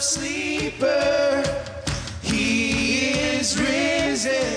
sleeper. He is risen,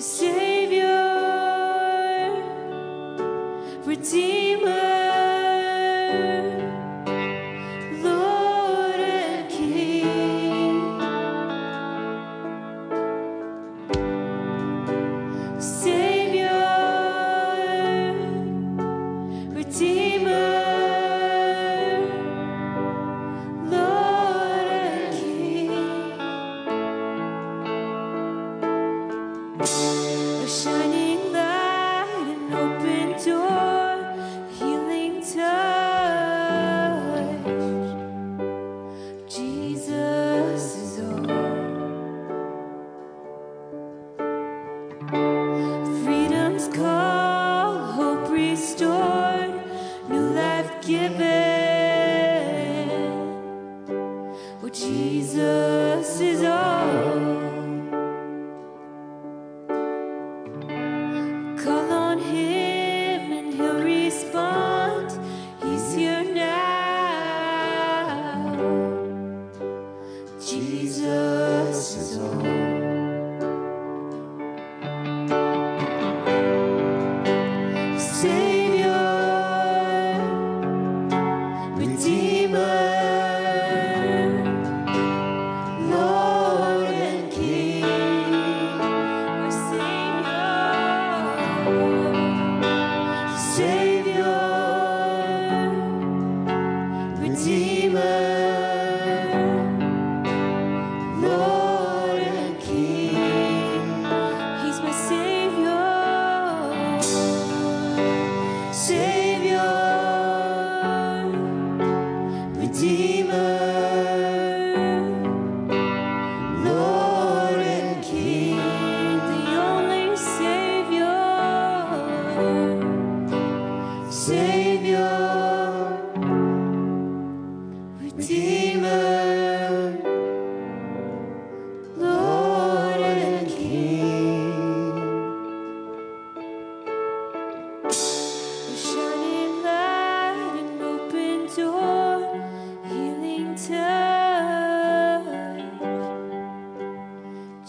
Savior, Redeemer.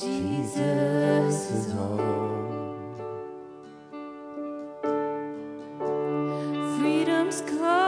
Jesus is all. Freedom's call,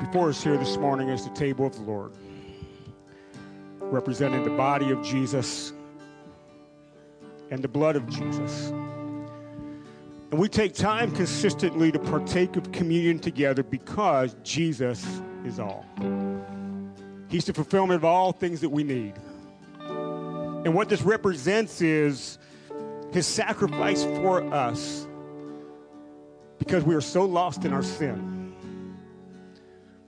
Before us here this morning is the table of the Lord, representing the body of Jesus and the blood of Jesus. And we take time consistently to partake of communion together because Jesus is all. He's the fulfillment of all things that we need. And what this represents is his sacrifice for us because we are so lost in our sin.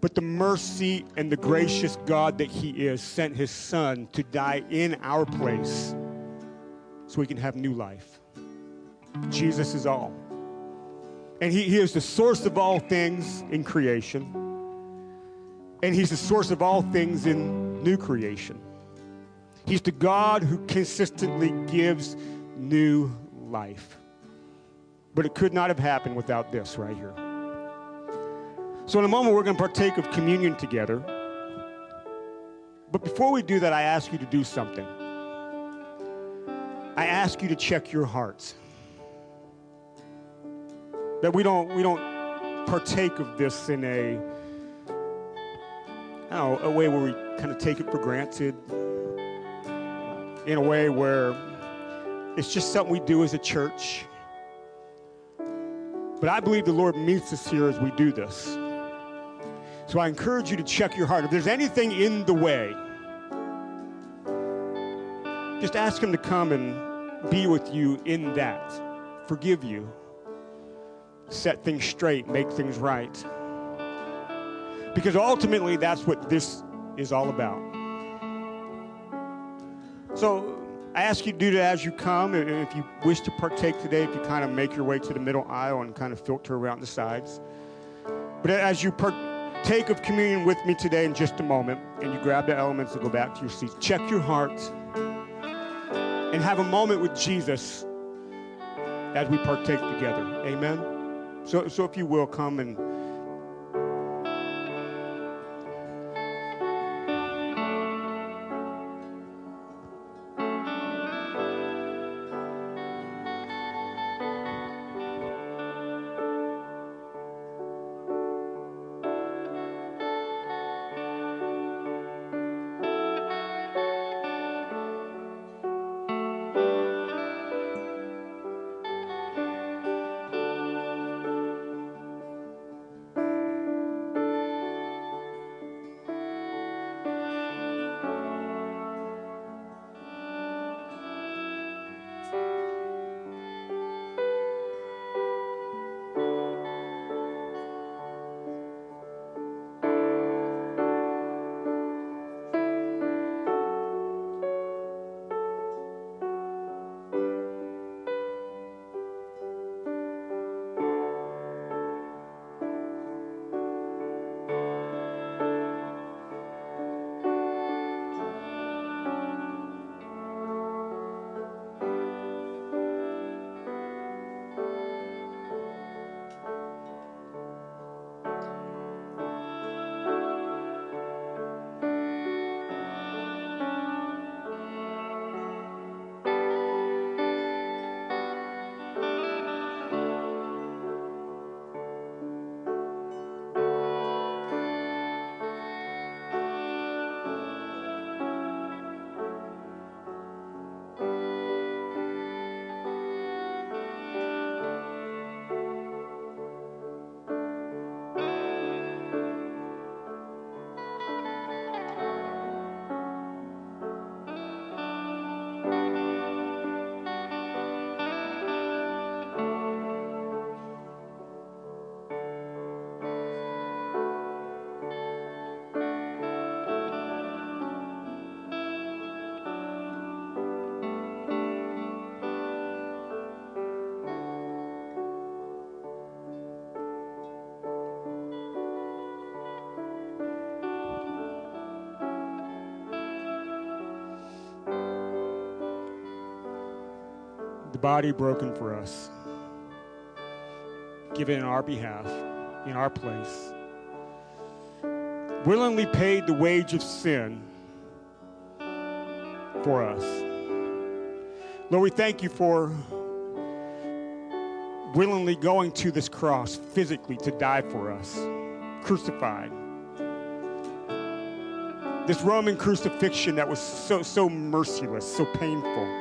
But the mercy and the gracious God that He is sent His Son to die in our place so we can have new life. Jesus is all. And he, he is the source of all things in creation. And He's the source of all things in new creation. He's the God who consistently gives new life. But it could not have happened without this right here. So, in a moment, we're going to partake of communion together. But before we do that, I ask you to do something. I ask you to check your hearts. That we don't, we don't partake of this in a, I know, a way where we kind of take it for granted. in a way where it's just something we do as a church. But I believe the Lord meets us here as we do this. So I encourage you to check your heart. If there's anything in the way, just ask Him to come and be with you in that, forgive you, set things straight, make things right. Because ultimately, that's what this is all about. So I ask you to do that as you come. And if you wish to partake today, if you kind of make your way to the middle aisle and kind of filter around the sides. But as you partake of communion with me today in just a moment, and you grab the elements and go back to your seats, check your heart and have a moment with Jesus as we partake together. Amen. So, so if you will come and body broken for us, given in our behalf, in our place, willingly paid the wage of sin for us. Lord, we thank you for willingly going to this cross physically to die for us, crucified. This Roman crucifixion that was so, so merciless, so painful.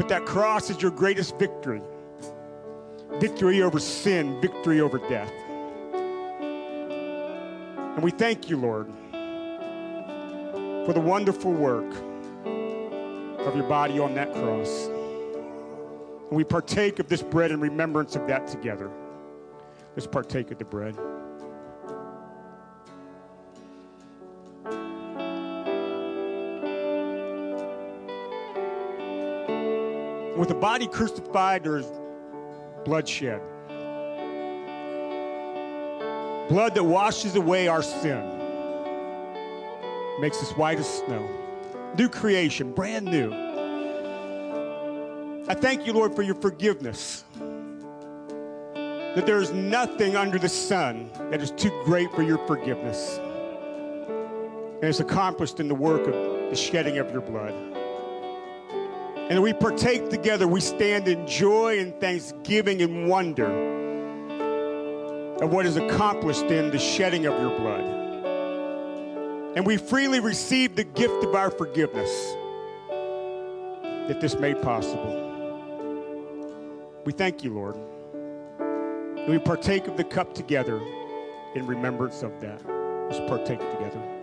But that cross is your greatest victory victory over sin, victory over death. And we thank you, Lord, for the wonderful work of your body on that cross. And we partake of this bread in remembrance of that together. Let's partake of the bread. With the body crucified, there's bloodshed. Blood that washes away our sin, makes us white as snow. New creation, brand new. I thank you, Lord, for your forgiveness. That there is nothing under the sun that is too great for your forgiveness. And it's accomplished in the work of the shedding of your blood. And we partake together, we stand in joy and thanksgiving and wonder of what is accomplished in the shedding of your blood. And we freely receive the gift of our forgiveness that this made possible. We thank you, Lord. And we partake of the cup together in remembrance of that. Let's partake together.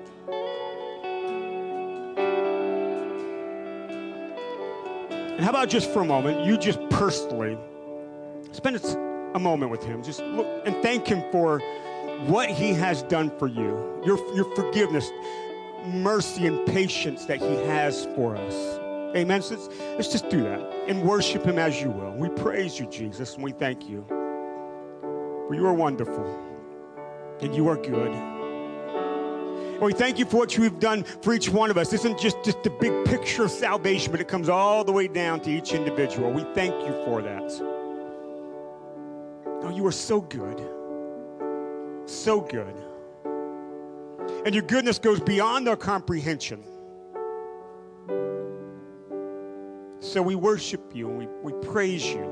And how about just for a moment, you just personally spend a moment with him. Just look and thank him for what he has done for you, your, your forgiveness, mercy, and patience that he has for us. Amen. So let's, let's just do that and worship him as you will. We praise you, Jesus, and we thank you. For you are wonderful and you are good. And we thank you for what you've done for each one of us. This isn't just, just the big picture of salvation, but it comes all the way down to each individual. We thank you for that. Oh, you are so good. So good. And your goodness goes beyond our comprehension. So we worship you and we, we praise you.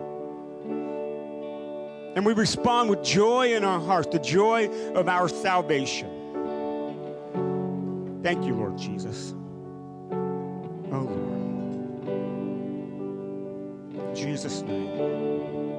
And we respond with joy in our hearts, the joy of our salvation. Thank you, Lord Jesus. Oh, Lord. In Jesus' name.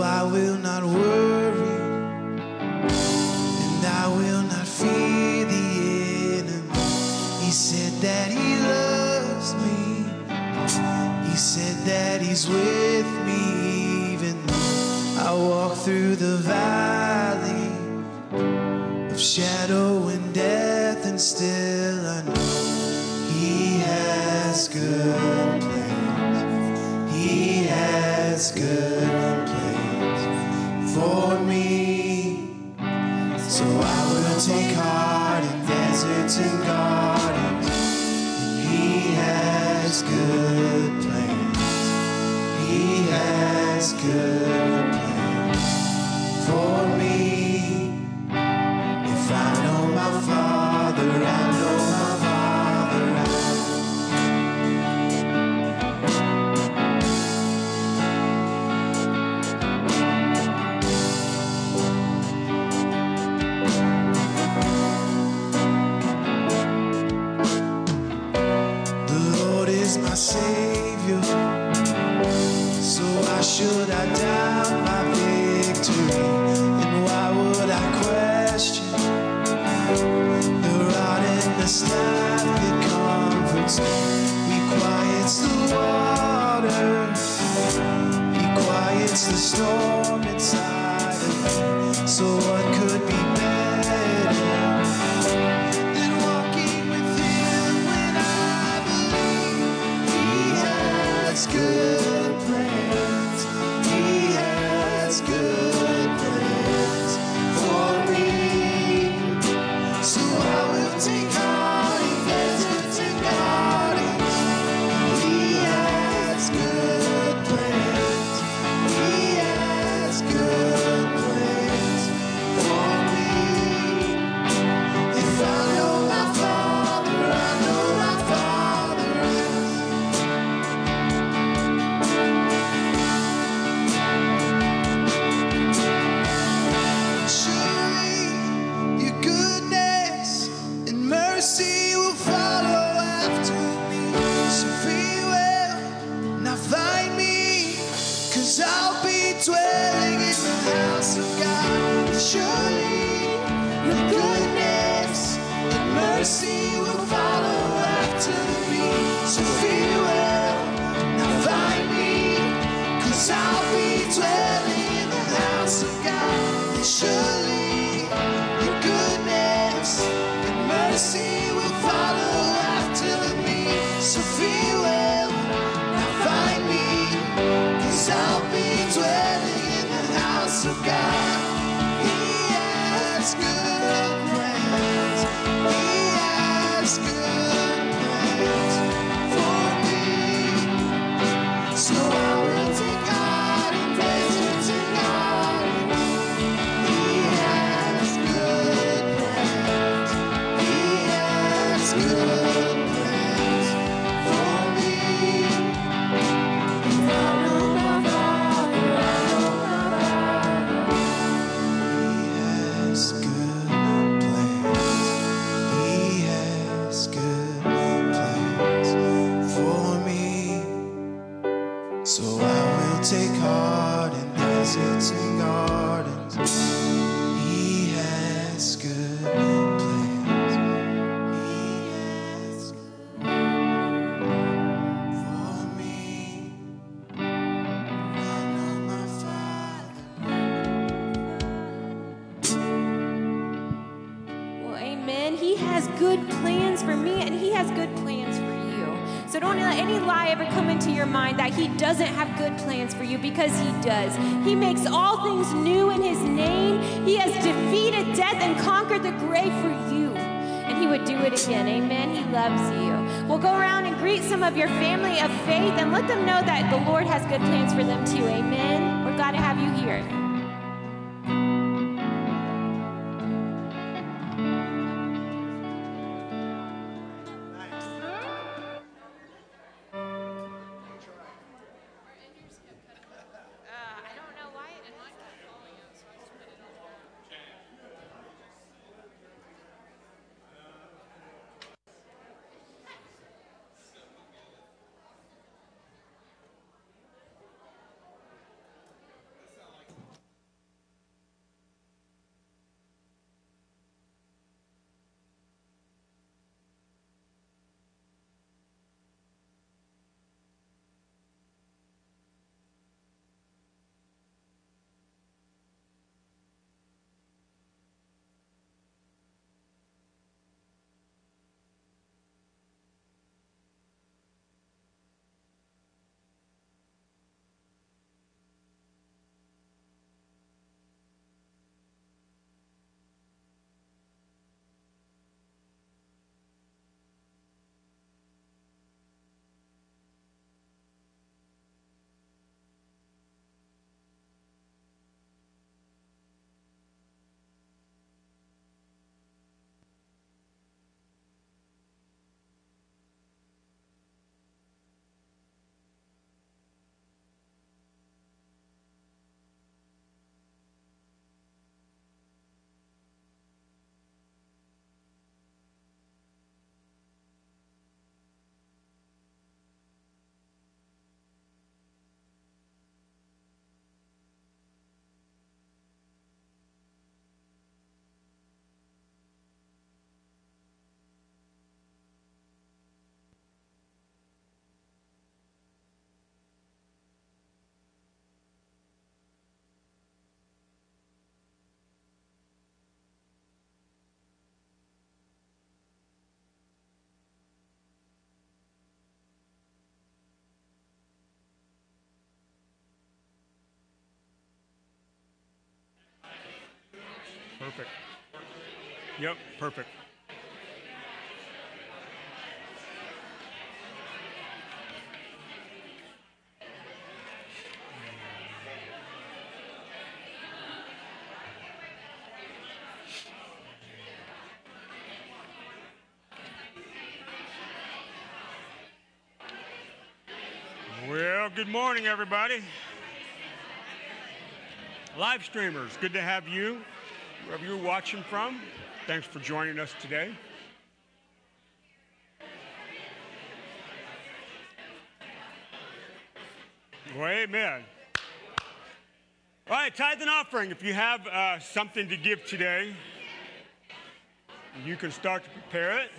I will not worry, and I will not fear the enemy. He said that He loves me, He said that He's with me, even though I walk through the valley good would I doubt my victory? And why would I question the rod and the staff that comforts me? He quiets the water, he quiets the storm inside of me. So what shall be dwelling caught in and gardens. doesn't have good plans for you because He does. He makes all things new in His name. He has defeated death and conquered the grave for you. And He would do it again. Amen. He loves you. We'll go around and greet some of your family of faith and let them know that the Lord has good plans for them too. Amen. We're glad to have you here. Yep, perfect. Well, good morning, everybody. Live streamers, good to have you, wherever you're watching from. Thanks for joining us today. Well, amen. All right, tithe and offering. If you have uh, something to give today, you can start to prepare it.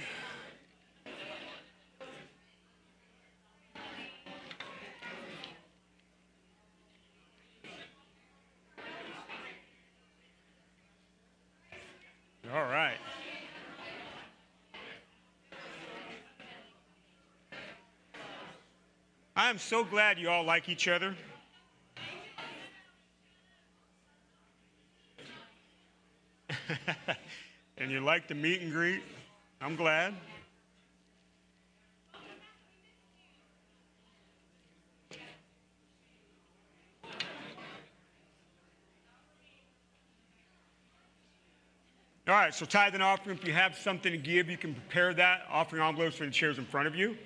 Am so glad you all like each other. and you like the meet and greet. I'm glad. All right, so tithe and offering. If you have something to give, you can prepare that. Offering envelopes in the chairs in front of you.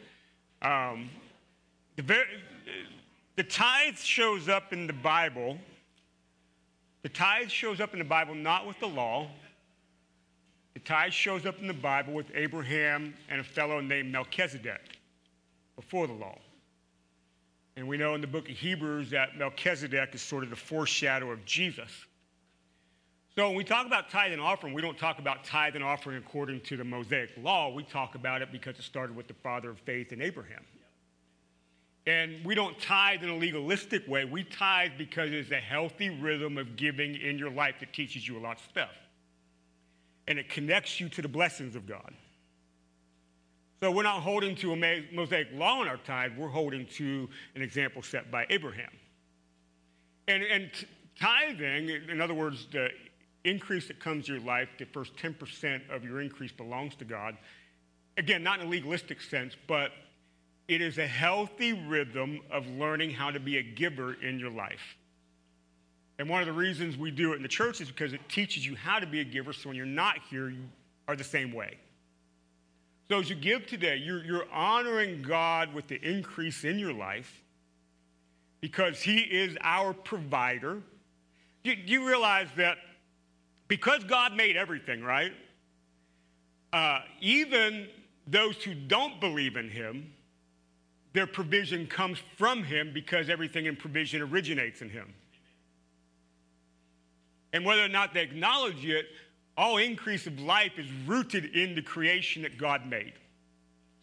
Um, the, ver- the tithe shows up in the Bible. The tithe shows up in the Bible not with the law. The tithe shows up in the Bible with Abraham and a fellow named Melchizedek before the law. And we know in the book of Hebrews that Melchizedek is sort of the foreshadow of Jesus. So when we talk about tithe and offering, we don't talk about tithe and offering according to the Mosaic law. We talk about it because it started with the father of faith in Abraham. And we don't tithe in a legalistic way. We tithe because it's a healthy rhythm of giving in your life that teaches you a lot of stuff. And it connects you to the blessings of God. So we're not holding to a Mosaic law in our tithe, we're holding to an example set by Abraham. And, and tithing, in other words, the increase that comes to your life, the first 10% of your increase belongs to God. Again, not in a legalistic sense, but it is a healthy rhythm of learning how to be a giver in your life. And one of the reasons we do it in the church is because it teaches you how to be a giver, so when you're not here, you are the same way. So as you give today, you're, you're honoring God with the increase in your life because He is our provider. Do you, you realize that because God made everything, right? Uh, even those who don't believe in Him, their provision comes from Him because everything in provision originates in Him. And whether or not they acknowledge it, all increase of life is rooted in the creation that God made.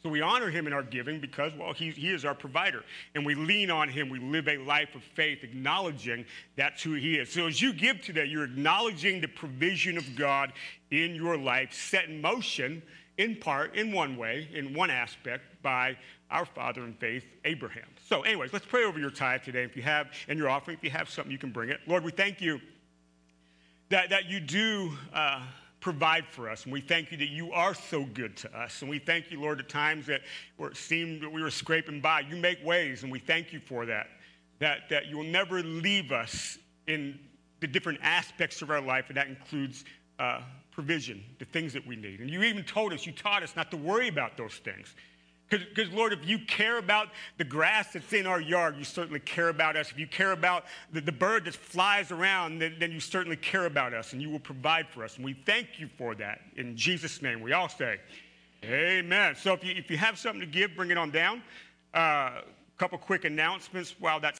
So we honor him in our giving because, well, he, he is our provider. And we lean on him. We live a life of faith, acknowledging that's who he is. So as you give today, you're acknowledging the provision of God in your life, set in motion, in part, in one way, in one aspect, by our father in faith, Abraham. So, anyways, let's pray over your tithe today. If you have, and your offering, if you have something, you can bring it. Lord, we thank you that, that you do. Uh, provide for us. And we thank you that you are so good to us. And we thank you, Lord, at times that where it seemed that we were scraping by, you make ways, and we thank you for that. That, that you will never leave us in the different aspects of our life, and that includes uh, provision, the things that we need. And you even told us, you taught us not to worry about those things. Because, Lord, if you care about the grass that's in our yard, you certainly care about us. If you care about the, the bird that flies around, then, then you certainly care about us and you will provide for us. And we thank you for that. In Jesus' name, we all say, Amen. So if you, if you have something to give, bring it on down. A uh, couple quick announcements while that's